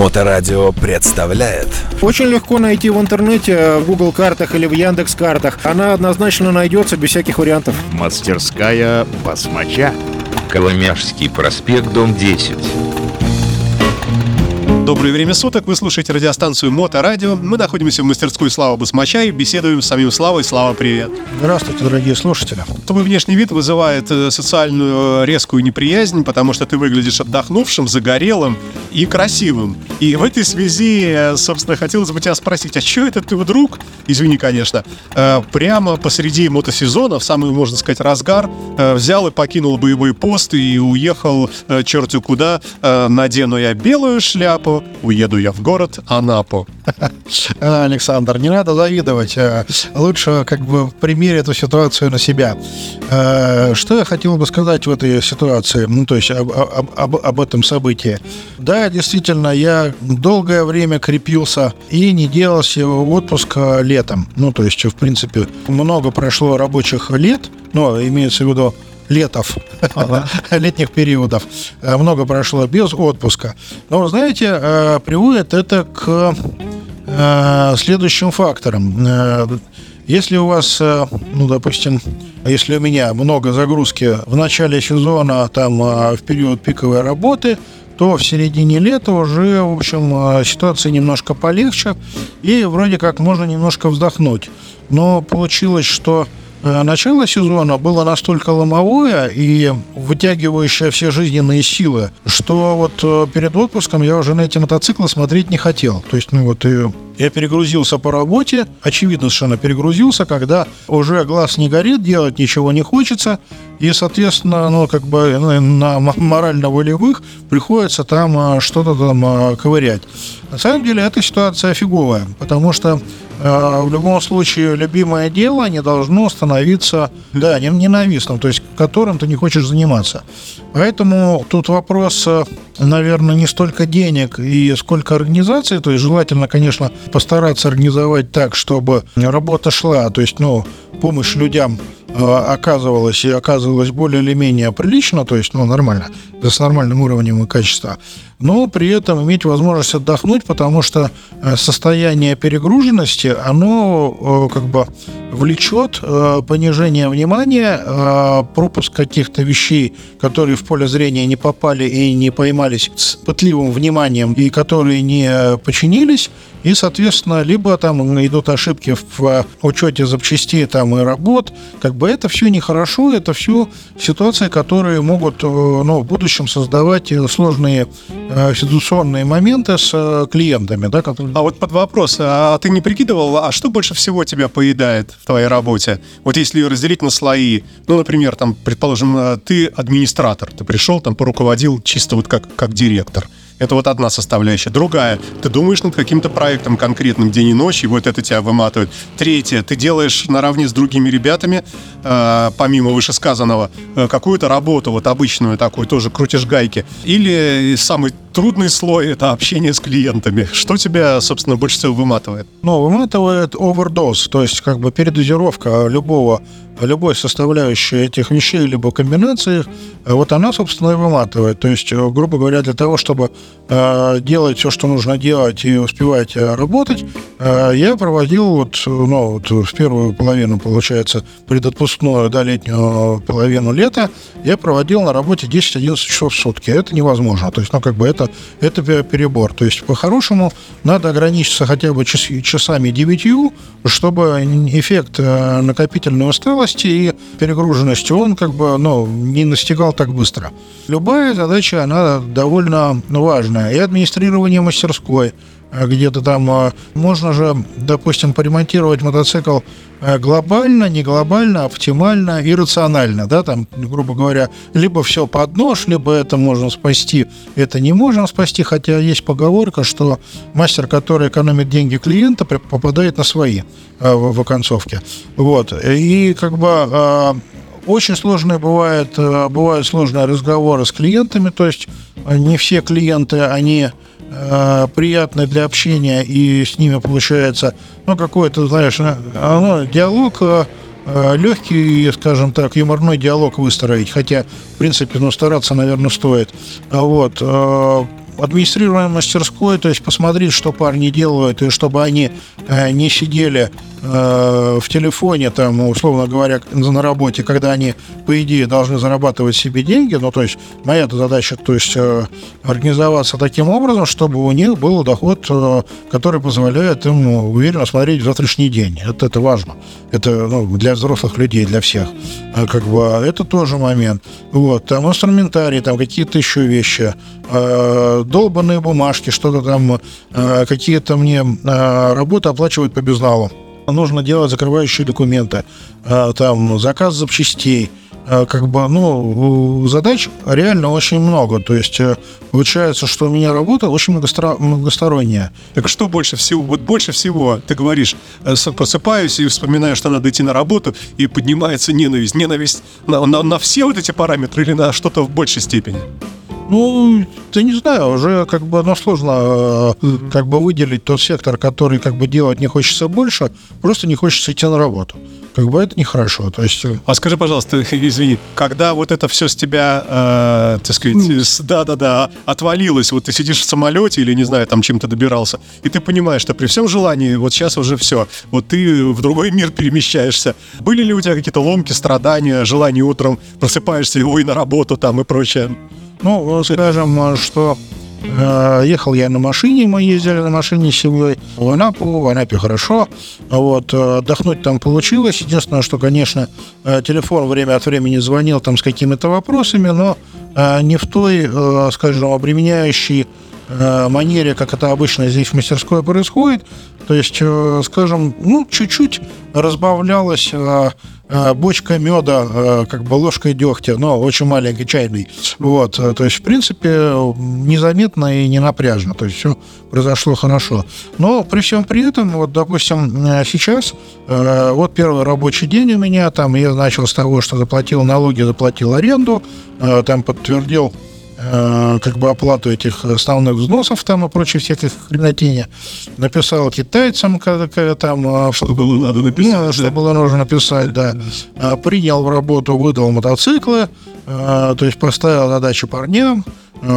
Моторадио представляет Очень легко найти в интернете, в Google картах или в Яндекс картах. Она однозначно найдется без всяких вариантов. Мастерская басмача. Коломяжский проспект, дом 10. Доброе время суток, вы слушаете радиостанцию Моторадио. Мы находимся в мастерской Слава Басмача и беседуем с самим Славой. Слава, привет. Здравствуйте, дорогие слушатели. Твой внешний вид вызывает э, социальную э, резкую неприязнь, потому что ты выглядишь отдохнувшим, загорелым и красивым. И в этой связи, э, собственно, хотелось бы тебя спросить, а что это ты вдруг, извини, конечно, э, прямо посреди мотосезона, в самый, можно сказать, разгар, э, взял и покинул боевой пост и уехал черти куда, надену я белую шляпу, уеду я в город Анапу. Александр, не надо завидовать. Лучше как бы примерить эту ситуацию на себя. Что я хотел бы сказать в этой ситуации, ну, то есть об- об- об этом событии? Да, действительно, я долгое время крепился и не делал себе отпуск а, летом. Ну, то есть, в принципе, много прошло рабочих лет, ну, имеется в виду летов, летних периодов. Э, Много прошло без отпуска. Но, знаете, э, приводит это к э, следующим факторам. Если у вас, ну, допустим, если у меня много загрузки в начале сезона, там, в период пиковой работы, то в середине лета уже, в общем, э, ситуация немножко полегче, и вроде как можно немножко вздохнуть. Но получилось, что э, начало сезона было настолько ломовое и вытягивающее все жизненные силы, что вот э, перед отпуском я уже на эти мотоциклы смотреть не хотел. То есть, ну вот, и я перегрузился по работе, очевидно совершенно перегрузился, когда уже глаз не горит, делать ничего не хочется, и, соответственно, ну, как бы ну, на морально-волевых приходится там а, что-то там а, ковырять. На самом деле эта ситуация фиговая, потому что э, в любом случае любимое дело не должно становиться, да, не- ненавистным, то есть которым ты не хочешь заниматься. Поэтому тут вопрос, э, наверное, не столько денег и сколько организации, то есть желательно, конечно, постараться организовать так, чтобы работа шла, то есть, ну, помощь людям э, оказывалась и оказывалась более или менее прилично, то есть, ну, нормально, с нормальным уровнем и качества, но при этом иметь возможность отдохнуть, потому что э, состояние перегруженности, оно э, как бы влечет э, понижение внимания, э, пропуск каких-то вещей, которые в поле зрения не попали и не поймались с пытливым вниманием, и которые не починились, и, соответственно, либо там идут ошибки в э, учете запчастей там и работ, как бы это все нехорошо, это все ситуации, которые могут э, ну, в будущем создавать э, сложные э, ситуационные моменты с э, клиентами, да, которые... А вот под вопрос, а ты не прикидывал, а что больше всего тебя поедает в твоей работе? Вот если разделить на слои, ну, например, там, предположим, э, ты администратор, ты пришел, там, поруководил чисто вот как, как директор. Это вот одна составляющая. Другая, ты думаешь над каким-то проектом конкретным день и ночь, и вот это тебя выматывает. Третье, ты делаешь наравне с другими ребятами, э, помимо вышесказанного, э, какую-то работу, вот обычную такую, тоже крутишь гайки. Или самый трудный слой — это общение с клиентами. Что тебя, собственно, больше всего выматывает? Но выматывает овердоз, то есть как бы передозировка любого любой составляющей этих вещей либо комбинаций, э, вот она, собственно, и выматывает. То есть, э, грубо говоря, для того, чтобы э, делать все, что нужно делать и успевать э, работать, э, я проводил вот, ну, вот в первую половину, получается, предотпускную, да, летнюю половину лета, я проводил на работе 10-11 часов в сутки. Это невозможно. То есть, ну, как бы это, это пе- перебор. То есть, по-хорошему, надо ограничиться хотя бы час- часами 9, чтобы эффект э, накопительной усталости и перегруженности, он как бы, ну, не настигал так быстро. Любая задача, она довольно важная. И администрирование мастерской, э, где-то там э, можно же, допустим, поремонтировать мотоцикл глобально, не глобально, оптимально и рационально, да, там, грубо говоря, либо все под нож, либо это можно спасти, это не можем спасти, хотя есть поговорка, что мастер, который экономит деньги клиента, попадает на свои э, в, оконцовке. Вот, и как бы э, очень сложные бывают, э, бывают сложные разговоры с клиентами, то есть не все клиенты, они приятны для общения, и с ними получается, ну, какой-то, знаешь, ну, диалог легкий, скажем так, юморной диалог выстроить, хотя, в принципе, ну, стараться, наверное, стоит. А Вот. э, администрирование мастерской, то есть посмотреть, что парни делают, и чтобы они э, не сидели э, в телефоне, там, условно говоря, на работе, когда они, по идее, должны зарабатывать себе деньги. Ну, то есть моя задача, то есть э, организоваться таким образом, чтобы у них был доход, э, который позволяет им уверенно смотреть в завтрашний день. Это, это важно. Это ну, для взрослых людей, для всех. А, как бы это тоже момент. Вот, там инструментарий, там какие-то еще вещи, э, долбанные бумажки, что-то там, э, какие-то мне э, работы оплачивают по безналу нужно делать закрывающие документы, э, там заказ запчастей, э, как бы, ну, задач реально очень много. То есть э, получается, что у меня работа очень многосторонняя. Так что больше всего, вот больше всего ты говоришь, просыпаюсь и вспоминаю, что надо идти на работу, и поднимается ненависть. Ненависть на, на, на все вот эти параметры или на что-то в большей степени? Ну, ты не знаю, уже как бы, ну, сложно mm-hmm. как бы выделить тот сектор, который как бы делать не хочется больше, просто не хочется идти на работу. Как бы это нехорошо. То есть... Э, а скажи, пожалуйста, извини, когда вот это все с тебя, э, так сказать, mm. да-да-да, отвалилось, вот ты сидишь в самолете или, не знаю, там чем-то добирался, и ты понимаешь, что при всем желании, вот сейчас уже все, вот ты в другой мир перемещаешься. Были ли у тебя какие-то ломки, страдания, желание утром просыпаешься, ой, на работу там и прочее? Ну, скажем, что э, ехал я на машине, мы ездили на машине с семьей. В Анапу, в Анапе хорошо, вот, э, отдохнуть там получилось, единственное, что, конечно, э, телефон время от времени звонил там с какими-то вопросами, но не в той, скажем, обременяющей манере, как это обычно здесь в мастерской происходит, то есть, скажем, ну, чуть-чуть разбавлялась э, бочка меда, как бы ложкой дегтя, но очень маленький, чайный. Вот, то есть, в принципе, незаметно и не напряжно. То есть, все произошло хорошо. Но при всем при этом, вот, допустим, сейчас, вот первый рабочий день у меня, там я начал с того, что заплатил налоги, заплатил аренду, там подтвердил Э, как бы оплату этих основных взносов там и прочей всяких хренотени. Написал китайцам, когда там... Э, что было надо написать. Ну, что было нужно написать, да. Э, принял в работу, выдал мотоциклы, то есть поставил задачу парням,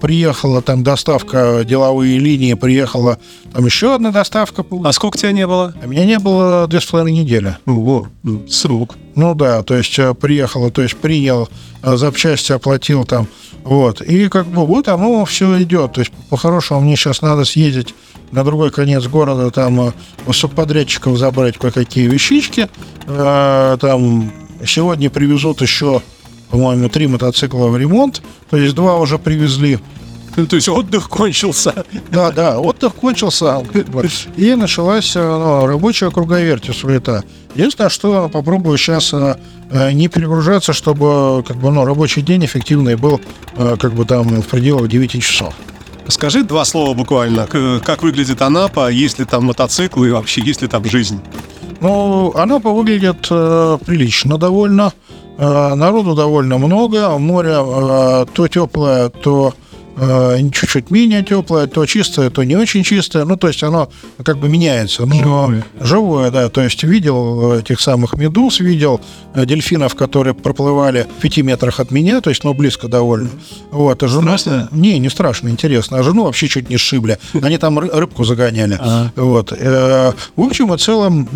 приехала там доставка деловые линии, приехала там еще одна доставка. А сколько тебя не было? А меня не было две с половиной недели. Ого, ну, срок. Ну да, то есть приехала, то есть принял запчасти, оплатил там вот. И как бы вот оно все идет. То есть, по-хорошему, мне сейчас надо съездить на другой конец города, там э, у субподрядчиков забрать кое-какие вещички. Э, там сегодня привезут еще, по-моему, три мотоцикла в ремонт. То есть два уже привезли. То есть отдых кончился. Да, да, отдых кончился. И началась э, ну, рабочая круговерть суета. Единственное, что попробую сейчас э, э, не перегружаться, чтобы как бы, ну, рабочий день эффективный был как бы там в пределах 9 часов. Скажи два слова буквально. Как выглядит Анапа, есть ли там мотоциклы и вообще есть ли там жизнь? Ну, Анапа выглядит э, прилично довольно. Э, народу довольно много. Море э, то теплое, то чуть-чуть менее теплое, то чистое, то не очень чистое. Ну, то есть оно как бы меняется. Но живое. живое, да. То есть видел этих самых медуз, видел э, дельфинов, которые проплывали в пяти метрах от меня, то есть, ну, близко довольно. Вот, а жену... Страшно? Не, не страшно, интересно. А жену вообще чуть не сшибли. Они там рыбку загоняли. А. Вот. Э, в общем и целом,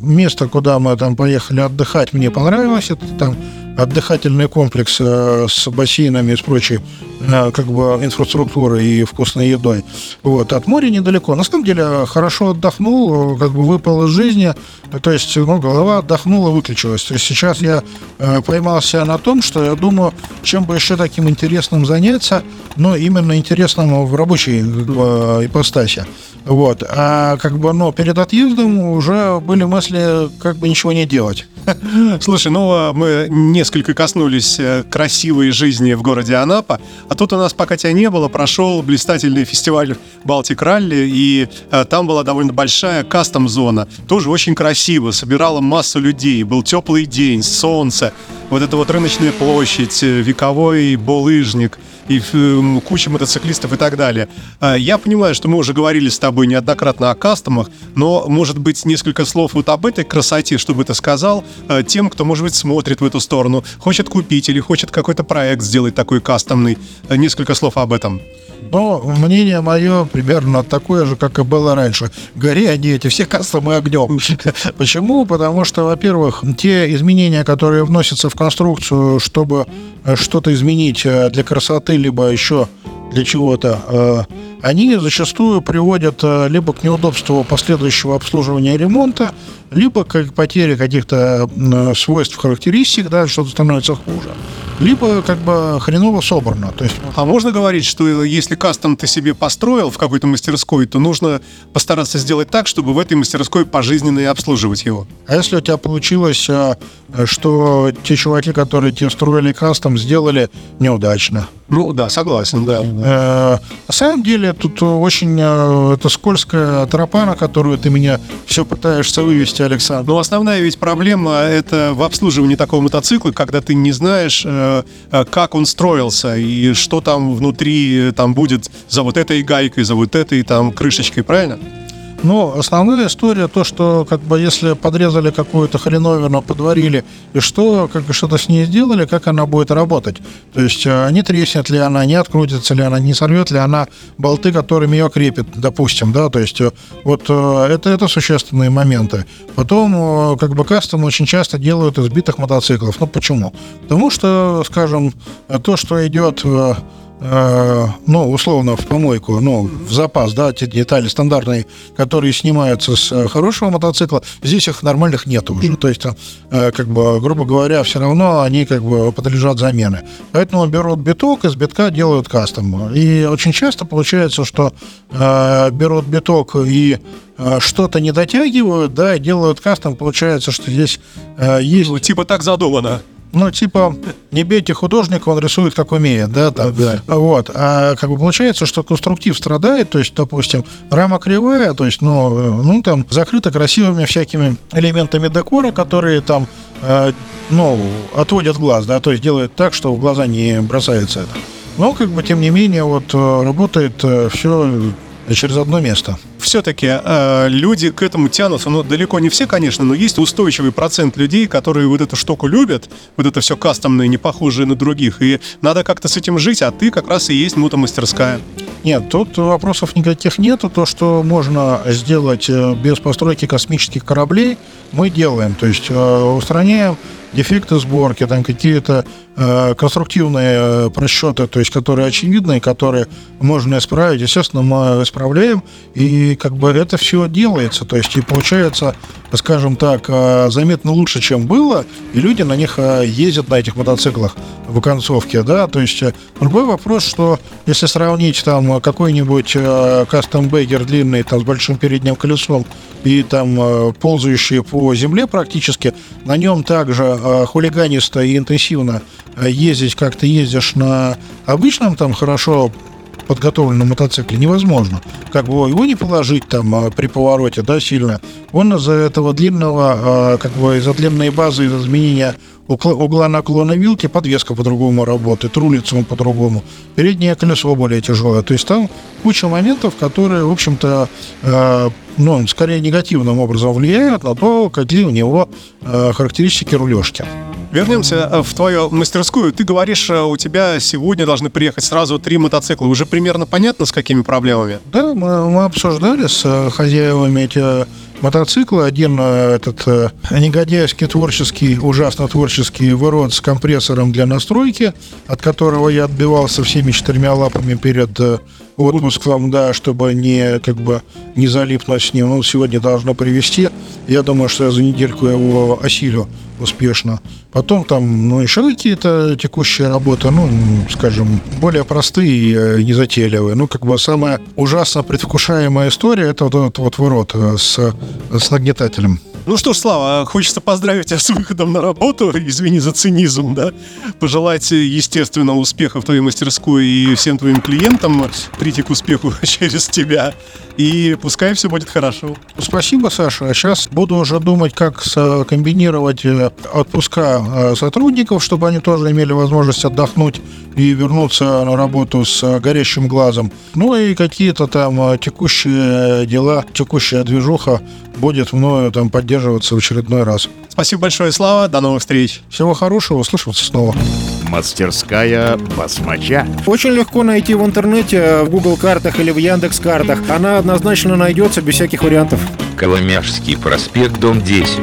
место, куда мы там поехали отдыхать, мне понравилось. Это там отдыхательный комплекс э, с бассейнами и с прочей э, как бы инфраструктурой и вкусной едой. Вот. От моря недалеко. На самом деле хорошо отдохнул, как бы выпал из жизни. То есть ну, голова отдохнула, выключилась. То есть сейчас я э, поймался на том, что я думаю, чем бы еще таким интересным заняться, но именно интересным в рабочей э, ипостаси. Вот. А как бы, ну, перед отъездом уже были мысли, как бы ничего не делать. Слушай, ну а мы несколько коснулись э, красивой жизни в городе Анапа, а тут у нас, пока тебя не было, прошел блистательный фестиваль Балтик Ралли, и а, там была довольно большая кастом-зона, тоже очень красиво, собирала массу людей, был теплый день, солнце, вот эта вот рыночная площадь, э, вековой булыжник – и э, куча мотоциклистов и так далее. А, я понимаю, что мы уже говорили с тобой неоднократно о кастомах, но, может быть, несколько слов вот об этой красоте, чтобы ты сказал э, тем, кто, может быть, смотрит в эту сторону, хочет купить или хочет какой-то проект сделать такой кастомный. Э, несколько слов об этом. Но мнение мое примерно такое же, как и было раньше. Гори они эти все кастомы огнем. Почему? Потому что, во-первых, те изменения, которые вносятся в конструкцию, чтобы э, что-то изменить для красоты, либо еще для чего-то, э, они зачастую приводят либо к неудобству последующего обслуживания и ремонта, либо к потере каких-то свойств, характеристик, да, что-то становится хуже либо как бы хреново собрано. То есть... А можно говорить, что если кастом ты себе построил в какой-то мастерской, то нужно постараться сделать так, чтобы в этой мастерской пожизненно и обслуживать его? А если у тебя получилось, что те чуваки, которые тебе строили кастом, сделали неудачно? Ну да, согласен, да. Э, на самом деле тут очень э, это скользкая тропа, на которую ты меня все пытаешься вывести, Александр. Но основная ведь проблема это в обслуживании такого мотоцикла, когда ты не знаешь, э, как он строился и что там внутри там будет за вот этой гайкой, за вот этой там крышечкой, правильно? Ну, основная история то, что как бы если подрезали какую-то хреновину, подварили, и что, как бы что-то с ней сделали, как она будет работать. То есть э, не треснет ли она, не открутится ли она, не сорвет ли она болты, которыми ее крепит, допустим, да, то есть э, вот э, это, это существенные моменты. Потом, как бы кастом очень часто делают из битых мотоциклов. Ну, почему? Потому что, скажем, то, что идет Э, ну, условно, в помойку, ну, в запас, да, те детали стандартные, которые снимаются с э, хорошего мотоцикла, здесь их нормальных нет уже. То есть, э, как бы, грубо говоря, все равно они как бы подлежат замены. Поэтому берут биток, из битка делают кастом. И очень часто получается, что берут биток и что-то не дотягивают, да, и делают кастом. Получается, что здесь есть... Ну, типа так задумано ну, типа, не бейте художника, он рисует как умеет, да, там. Да. Вот. А как бы получается, что конструктив страдает, то есть, допустим, рама кривая, то есть, ну, ну там, закрыта красивыми всякими элементами декора, которые там, э, ну, отводят глаз, да, то есть делают так, что в глаза не бросается это. Но, как бы, тем не менее, вот э, работает э, все через одно место все-таки э, люди к этому тянутся, ну, далеко не все, конечно, но есть устойчивый процент людей, которые вот эту штуку любят, вот это все кастомное, не похожее на других, и надо как-то с этим жить, а ты как раз и есть мотомастерская. Нет, тут вопросов никаких нету. То, что можно сделать э, без постройки космических кораблей, мы делаем. То есть э, устраняем дефекты сборки, там какие-то э, конструктивные э, просчеты, то есть которые очевидные, которые можно исправить. Естественно, мы исправляем, и как бы это все делается. То есть и получается, скажем так, э, заметно лучше, чем было, и люди на них э, ездят на этих мотоциклах в концовке, да. То есть э, другой вопрос, что если сравнить там какой-нибудь э, кастом-бейгер длинный там с большим передним колесом и там ползающий по земле практически, на нем также хулиганисто и интенсивно ездить, как ты ездишь на обычном там хорошо подготовленном мотоцикле невозможно. Как бы его не положить там при повороте, да, сильно. Он из-за этого длинного, как бы из-за длинной базы, из-за изменения угла наклона вилки, подвеска по-другому работает, рулится он по-другому, переднее колесо более тяжелое. То есть там куча моментов, которые, в общем-то, э, ну, скорее негативным образом влияют на то, какие у него э, характеристики рулежки. Вернемся в твою мастерскую. Ты говоришь, у тебя сегодня должны приехать сразу три мотоцикла. Уже примерно понятно, с какими проблемами? Да, мы, мы обсуждали с хозяевами эти мотоцикла. Один этот негодяйский творческий, ужасно творческий ворот с компрессором для настройки, от которого я отбивался всеми четырьмя лапами перед отпуском, да, чтобы не как бы не залипнуть с ним. Ну, сегодня должно привести. Я думаю, что я за недельку его осилю успешно. Потом там, ну, еще какие-то текущие работы, ну, скажем, более простые и э, незатейливые. Ну, как бы самая ужасно предвкушаемая история это вот этот вот ворот э, с, с нагнетателем. Ну что ж, Слава, хочется поздравить тебя с выходом на работу. Извини за цинизм, да. Пожелать, естественно, успеха в твоей мастерской и всем твоим клиентам прийти к успеху через тебя. И пускай все будет хорошо. Спасибо, Саша. Сейчас буду уже думать, как комбинировать э, отпуска э, сотрудников, чтобы они тоже имели возможность отдохнуть и вернуться на работу с горящим глазом. Ну и какие-то там э, текущие дела, текущая движуха будет мною там поддерживаться в очередной раз. Спасибо большое, Слава. До новых встреч. Всего хорошего. Услышимся снова. Мастерская басмача. Очень легко найти в интернете, в Google картах или в Яндекс картах. Она однозначно найдется без всяких вариантов. Коломяжский проспект, дом 10.